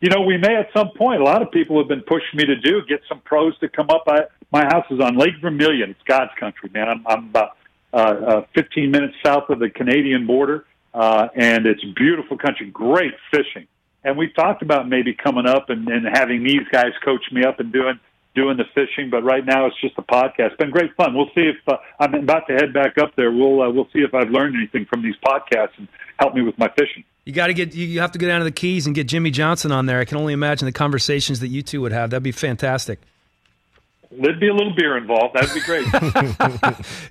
You know, we may at some point. A lot of people have been pushing me to do get some pros to come up. I, my house is on Lake Vermilion. It's God's country, man. I'm, I'm about uh, uh, 15 minutes south of the Canadian border, uh, and it's beautiful country. Great fishing, and we talked about maybe coming up and, and having these guys coach me up and doing doing the fishing, but right now it's just a podcast. It's been great fun. We'll see if uh, I'm about to head back up there. We'll uh, we'll see if I've learned anything from these podcasts and help me with my fishing. You got to get you have to go down to the Keys and get Jimmy Johnson on there. I can only imagine the conversations that you two would have. That'd be fantastic. There'd be a little beer involved. That'd be great.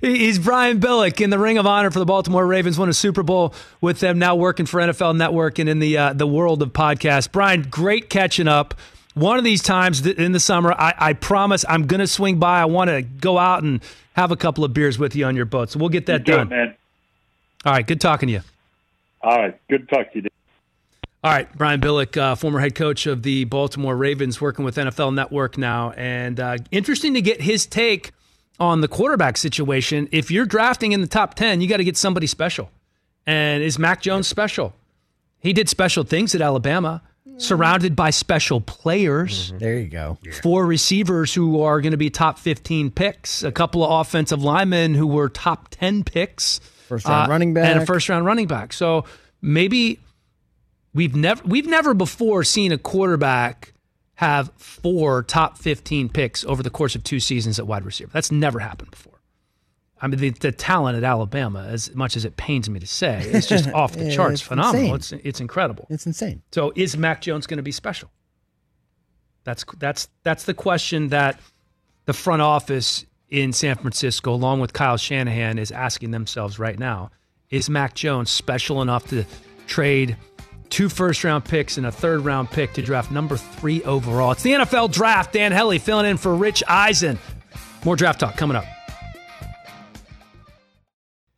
He's Brian Billick in the Ring of Honor for the Baltimore Ravens. Won a Super Bowl with them. Now working for NFL Network and in the uh, the world of podcasts. Brian, great catching up one of these times in the summer, I, I promise I'm going to swing by. I want to go out and have a couple of beers with you on your boat. So we'll get that you done. man. All right. Good talking to you. All right. Good talk to you. Dave. All right, Brian Billick, uh, former head coach of the Baltimore Ravens, working with NFL Network now, and uh, interesting to get his take on the quarterback situation. If you're drafting in the top ten, you got to get somebody special. And is Mac Jones special? He did special things at Alabama surrounded by special players. Mm-hmm. There you go. Four receivers who are going to be top 15 picks, a couple of offensive linemen who were top 10 picks, first round uh, running back, and a first round running back. So maybe we've never we've never before seen a quarterback have four top 15 picks over the course of two seasons at wide receiver. That's never happened before. I mean, the, the, talent at Alabama, as much as it pains me to say, is just off the charts, it's phenomenal. Insane. It's it's incredible. It's insane. So, is Mac Jones going to be special? That's that's that's the question that the front office in San Francisco, along with Kyle Shanahan, is asking themselves right now. Is Mac Jones special enough to trade two first round picks and a third round pick to draft number three overall? It's the NFL draft. Dan Hellie filling in for Rich Eisen. More draft talk coming up.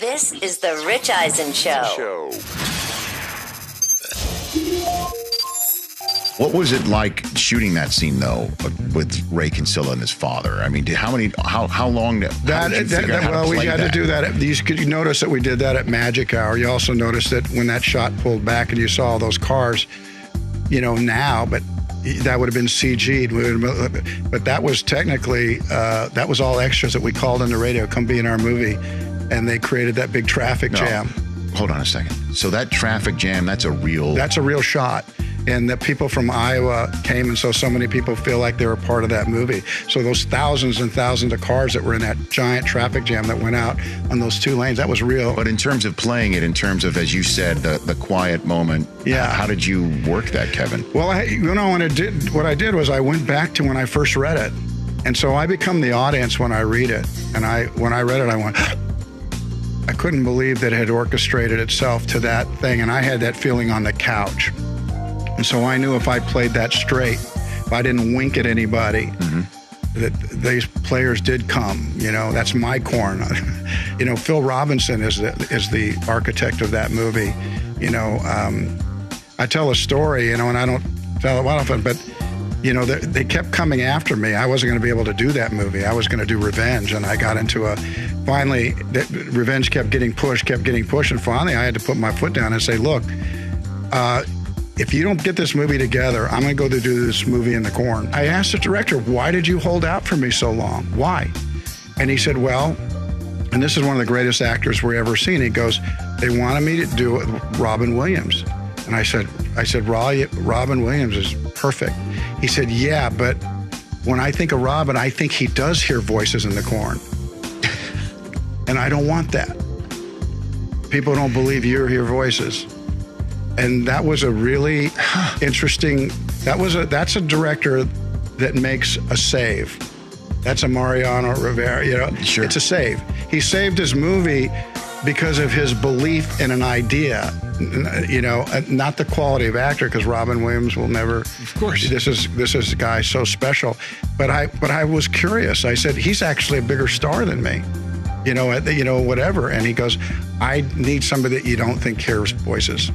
This is the Rich Eisen Show. What was it like shooting that scene though with Ray Kinsella and his father? I mean, did, how many? How how long? How That, did you that, figure out that- how to well, we had that? to do that. At, you could you notice that we did that at Magic Hour. You also noticed that when that shot pulled back and you saw all those cars, you know now, but that would have been CG'd. We would have- But that was technically uh, that was all extras that we called on the radio. Come be in our movie, and they created that big traffic No. jam. Hold on a second. So that traffic jam, that's a real. That's a real shot. And the people from Iowa came, and so so many people feel like they were part of that movie. So those thousands and thousands of cars that were in that giant traffic jam that went out on those two lanes, that was real. But in terms of playing it, in terms of as you said, the the quiet moment. Yeah. How did you work that, Kevin? Well, I, you know, when I did, what I did was I went back to when I first read it, and so I become the audience when I read it. And I, when I read it, I went, I couldn't believe that it had orchestrated itself to that thing, and I had that feeling on the couch. And so I knew if I played that straight, if I didn't wink at anybody, that these players did come. You know, that's my corn. you know, Phil Robinson is the is the architect of that movie. You know, um, I tell a story. You know, and I don't tell it often, but you know, they, they kept coming after me. I wasn't going to be able to do that movie. I was going to do Revenge, and I got into a. Finally, Revenge kept getting pushed, kept getting pushed, and finally, I had to put my foot down and say, "Look, uh, if you don't get this movie together, I'm going to go to do this movie in the corn." I asked the director, "Why did you hold out for me so long? Why?" And he said, "Well." And this is one of the greatest actors we've ever seen. He goes, "They wanted me to do Robin Williams," and I said, "I said, Robin Williams is perfect." He said, "Yeah, but when I think of Robin, I think he does hear voices in the corn, and I don't want that. People don't believe you hear voices." And that was a really interesting. That was a that's a director that makes a save. That's a Mariano Rivera. You know, Sure. it's a save. He saved his movie because of his belief in an idea. N- You know, uh, not the quality of actor, because Robin Williams will never. Of course. this is this is a guy so special. But I but I was curious. I said he's actually a bigger star than me. You know, at the- you know whatever. And he goes, I need somebody that you don't think hears voices.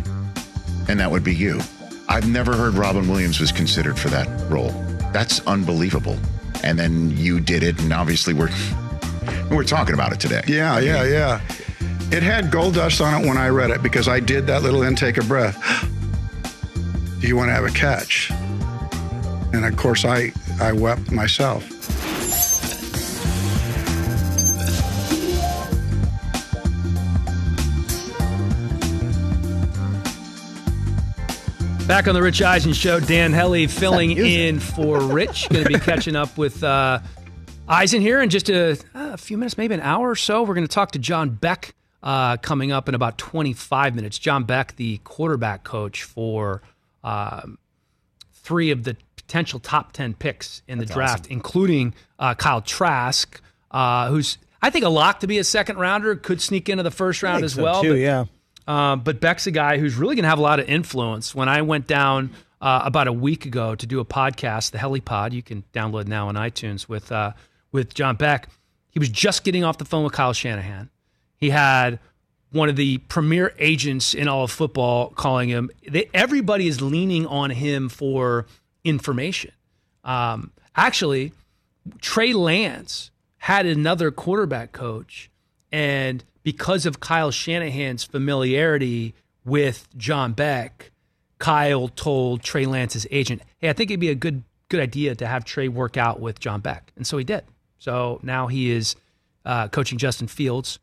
And that would be you. I've never heard Robin Williams was considered for that role. That's unbelievable. And then you did it, and obviously we're we're talking about it today. Yeah, I yeah, mean, yeah. It had gold dust on it when I read it because I did that little intake of breath. Do you want to have a catch? And of course, I I wept myself. Back on the Rich Eisen show, Dan Hellie filling in for Rich. Going to be catching up with uh, Eisen here in just a, a few minutes, maybe an hour or so. We're going to talk to John Beck uh, coming up in about 25 minutes. John Beck, the quarterback coach for um, three of the potential top 10 picks in the draft, including uh, Kyle Trask, uh, who's, I think, a lock to be a second rounder, could sneak into the first round as so, well. too, but- yeah. uh, but Beck's a guy who's really going to have a lot of influence. When I went down uh, about a week ago to do a podcast, the HeliPod, you can download now on iTunes with uh, with John Beck. He was just getting off the phone with Kyle Shanahan. He had one of the premier agents in all of football calling him. They, everybody is leaning on him for information. Um, actually, Trey Lance had another quarterback coach And because of Kyle Shanahan's familiarity with John Beck, Kyle told Trey Lance's agent, "Hey, I think it'd be a good good idea to have Trey work out with John Beck," and so he did. So now he is uh, coaching Justin Fields,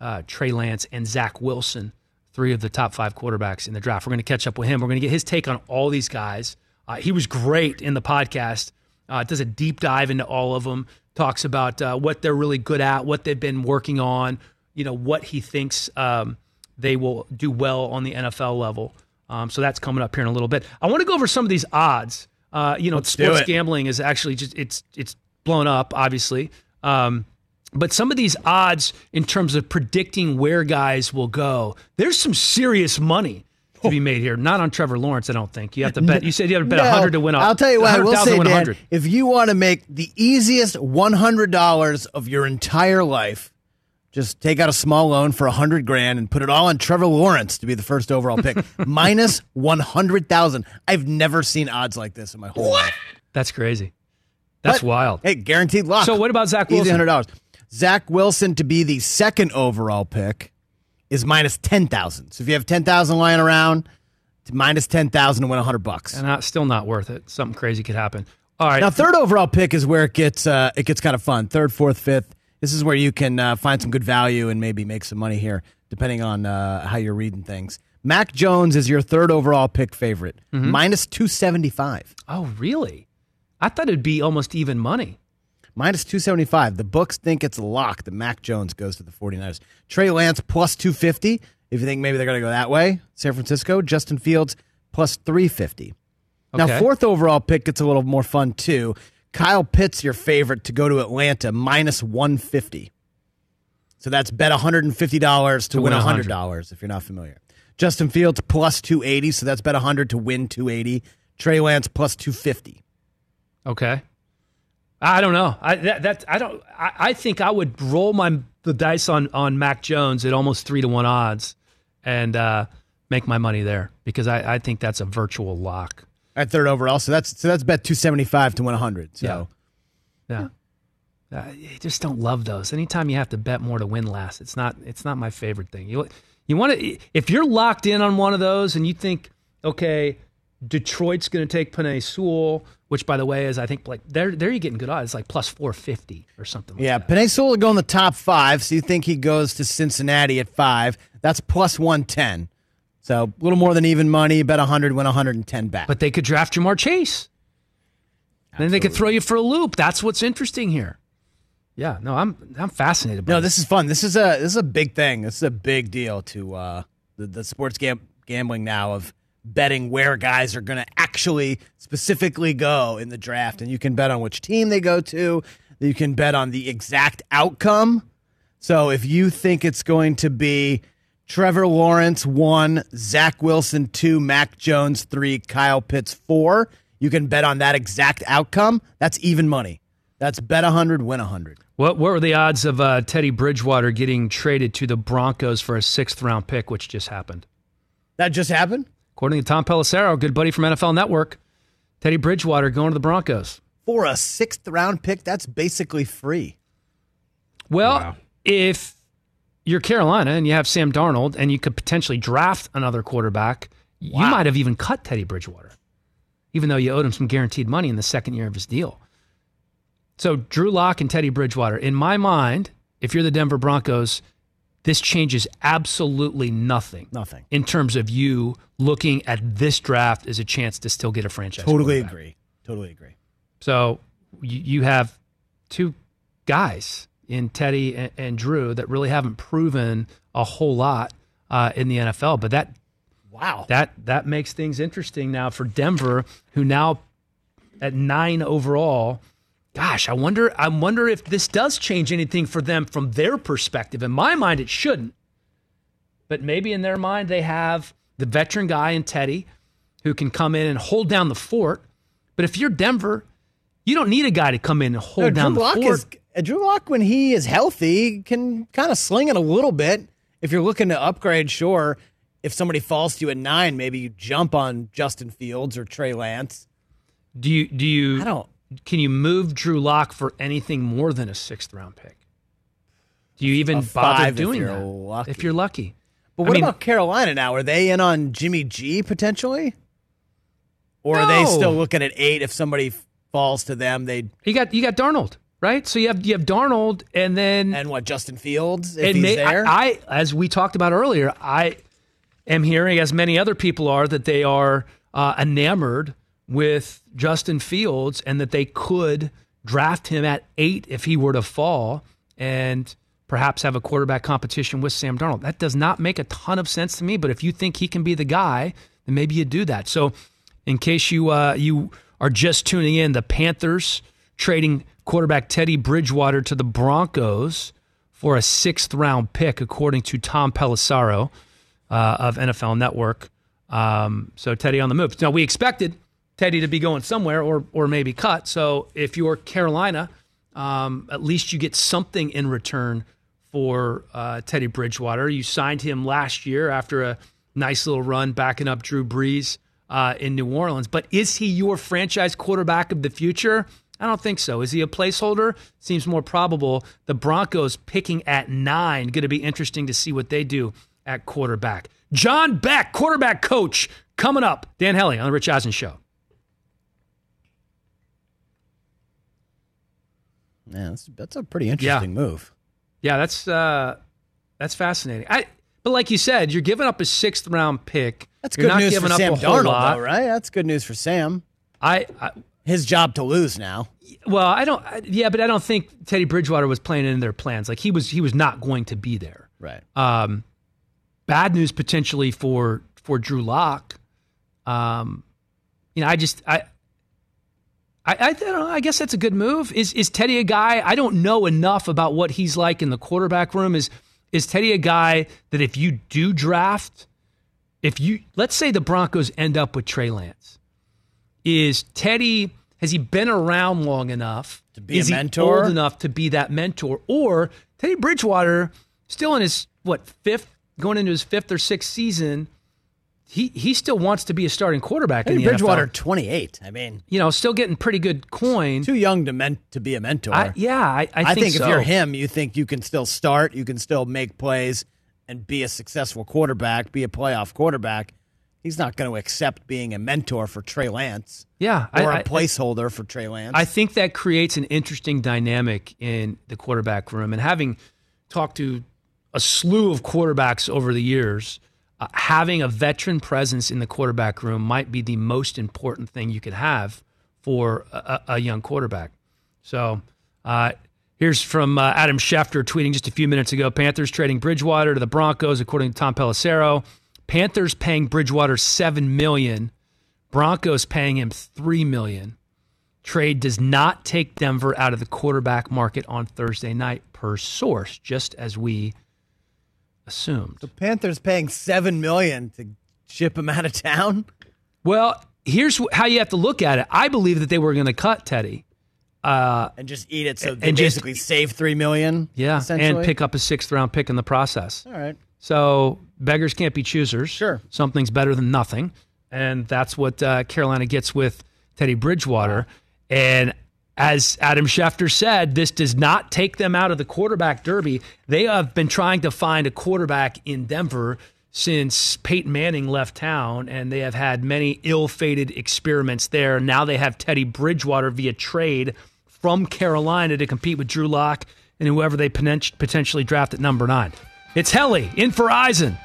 uh, Trey Lance, and Zach Wilson, three of the top five quarterbacks in the draft. We're going to catch up with him. We're going to get his take on all these guys. Uh, he was great in the podcast. Uh, does a deep dive into all of them. Talks about uh, what they're really good at, what they've been working on. You know what he thinks um, they will do well on the NFL level. Um, so that's coming up here in a little bit. I want to go over some of these odds. Uh, you know, Let's sports gambling is actually just it's it's blown up, obviously. Um, but some of these odds in terms of predicting where guys will go, there's some serious money to be made here. Not on Trevor Lawrence, I don't think. You have to bet. You said you have to bet No, 100 to win. I'll tell you what, I will say, Dan, if you want to make the easiest $100 of your entire life, just take out a small loan for 100 grand and put it all on Trevor Lawrence to be the first overall pick. Minus 100,000. I've never seen odds like this in my whole life. That's crazy. That's But, wild. Hey, guaranteed lock. So what about Zach Easy Wilson? hundred dollars. Zach Wilson to be the second overall pick is minus ten thousand. So if you have ten thousand lying around, minus ten thousand to win hundred bucks. And not, still not worth it. Something crazy could happen. All right. Now third overall pick is where it gets uh, it gets kind of fun. Third, fourth, fifth. This is where you can uh, find some good value and maybe make some money here, depending on uh, how you're reading things. Mac Jones is your third overall pick favorite, Mm-hmm. minus two seventy five. oh, really? I thought it'd be almost even money. Minus 275. The books think it's a lock that Mac Jones goes to the 49ers. Trey Lance plus 250. If you think maybe they're going to go that way, San Francisco. Justin Fields plus 350. Now, fourth overall pick gets a little more fun too. Kyle Pitts, your favorite to go to Atlanta, minus 150. So that's bet $150 to, To win win 100. $100 if you're not familiar. Justin Fields plus 280. So that's bet 100 to win 280. Trey Lance plus 250. Okay. I don't know. I that, that I don't. I, I think I would roll my the dice on on Mac Jones at almost three to one odds, and uh, make my money there because I, I think that's a virtual lock. At third overall. So that's so that's bet 275 to win 100. So Yeah. Uh, I just don't love those. Anytime you have to bet more to win less, it's not it's not my favorite thing. You you want to if you're locked in on one of those and you think okay, Detroit's going to take Penei Sewell, which by the way is I think like there there you're getting good odds, like plus four fifty or something. Like Yeah, that. Penei Sewell will go in the top five. So you think he goes to Cincinnati at five? That's plus one ten. So a little more than even money. Bet hundred, win hundred and ten back. But they could draft Ja'Marr Chase. And then they could throw you for a loop. That's what's interesting here. Yeah, no, I'm I'm fascinated by no, this is fun. This is a this is a big thing. This is a big deal to uh, the the sports gam- gambling now of betting where guys are going to actually specifically go in the draft, and you can bet on which team they go to. You can bet on the exact outcome. So if you think it's going to be Trevor Lawrence one, Zach Wilson two, Mac Jones three, Kyle Pitts four, you can bet on that exact outcome. That's even money. That's bet hundred, win hundred. What what were the odds of uh, Teddy Bridgewater getting traded to the Broncos for a sixth round pick, which just happened? That just happened. According to Tom Pelissero, good buddy from NFL Network, Teddy Bridgewater going to the Broncos. for a sixth round pick, that's basically free. Well, if you're Carolina and you have Sam Darnold and you could potentially draft another quarterback, you might have even cut Teddy Bridgewater, even though you owed him some guaranteed money in the second year of his deal. So Drew Lock and Teddy Bridgewater, in my mind, if you're the Denver Broncos, this changes absolutely nothing. Nothing. in terms of you looking at this draft as a chance to still get a franchise. Totally agree. Totally agree. So you, you have two guys in Teddy and, and Drew that really haven't proven a whole lot uh, in the NFL, but that Wow. that that makes things interesting now for Denver, who now at nine overall. Gosh, I wonder. I wonder if this does change anything for them from their perspective. In my mind, it shouldn't, but maybe in their mind, they have the veteran guy in Teddy, who can come in and hold down the fort. But if you're Denver, you don't need a guy to come in and hold No, down Drew the Lock fort. is uh, Drew Lock when he is healthy can kind of sling it a little bit. If you're looking to upgrade, sure. If somebody falls to you at nine, maybe you jump on Justin Fields or Trey Lance. do you do you? I don't. Can you move Drew Lock for anything more than a sixth round pick? Do you even bother if doing you're that lucky. if you're lucky? But I what mean- about Carolina now? Are they in on Jimmy G potentially? Or are they still looking at eight if somebody falls to them? They'd You got you got Darnold, right? So you have you have Darnold, and then and what Justin Fields if and he's may- there. I, I, as we talked about earlier, I am hearing, as many other people are, that they are uh, enamored with Justin Fields and that they could draft him at eight if he were to fall and perhaps have a quarterback competition with Sam Darnold. That does not make a ton of sense to me, but if you think he can be the guy, then maybe you do that. So, in case you uh, you are just tuning in, the Panthers trading quarterback Teddy Bridgewater to the Broncos for a sixth round pick, according to Tom Pelissero uh, of NFL Network. Um, so Teddy on the move. Now we expected Teddy to be going somewhere or or maybe cut. So if you're Carolina, um, at least you get something in return for uh, Teddy Bridgewater. You signed him last year after a nice little run backing up Drew Brees uh, in New Orleans. But is he your franchise quarterback of the future? I don't think so. Is he a placeholder? Seems more probable. The Broncos picking at nine. Going to be interesting to see what they do at quarterback. John Beck, quarterback coach, coming up. Dan Hellie on the Rich Eisen Show. Yeah, that's, that's a pretty interesting move. Yeah, that's uh, that's fascinating. I but like you said, you're giving up a sixth round pick. That's You're good not news giving for up Sam a Darnold, though, right? That's good news for Sam. I, I His job to lose now. well, I don't. I- Yeah, but I don't think Teddy Bridgewater was playing in their plans. Like he was, he was not going to be there. Right. Um, bad news potentially for for Drew Lock. Um, you know, I just I. I, I, don't know, I guess that's a good move. Is is Teddy a guy? I don't know enough about what he's like in the quarterback room. Is is Teddy a guy that if you do draft, if you let's say the Broncos end up with Trey Lance, is Teddy has he been around long enough to be a is he mentor? old enough to be that mentor, or Teddy Bridgewater still in his what fifth going into his fifth or sixth season? He he still wants to be a starting quarterback in the Bridgewater, NFL. 28. I mean, You know, still getting pretty good coin. too young to men- to be a mentor. I, yeah, I, I, I think, think, so. if you're him, you think you can still start, you can still make plays, and be a successful quarterback, be a playoff quarterback. He's not going to accept being a mentor for Trey Lance yeah, or I- a placeholder for Trey Lance. I think that creates an interesting dynamic in the quarterback room. And having talked to a slew of quarterbacks over the years, uh, having a veteran presence in the quarterback room might be the most important thing you could have for a, a young quarterback. So uh, here's from uh, Adam Schefter tweeting just a few minutes ago Panthers trading Bridgewater to the Broncos, according to Tom Pelissero. Panthers paying Bridgewater 7 million, Broncos paying him 3 million trade does not take Denver out of the quarterback market on Thursday night, per source, just as we assumed. the Panthers paying seven million to ship him out of town. Well, here's how you have to look at it. I believe that they were going to cut Teddy. Uh, and just eat it. So they And just- basically save three million. yeah, and pick up a sixth round pick in the process. All right. So beggars can't be choosers. Sure. Something's better than nothing. And that's what uh, Carolina gets with Teddy Bridgewater. And as Adam Schefter said, this does not take them out of the quarterback derby. They have been trying to find a quarterback in Denver since Peyton Manning left town, and they have had many ill fated experiments there. Now they have Teddy Bridgewater via trade from Carolina to compete with Drew Lock and whoever they potentially draft at number nine. It's Hellie in for Eisen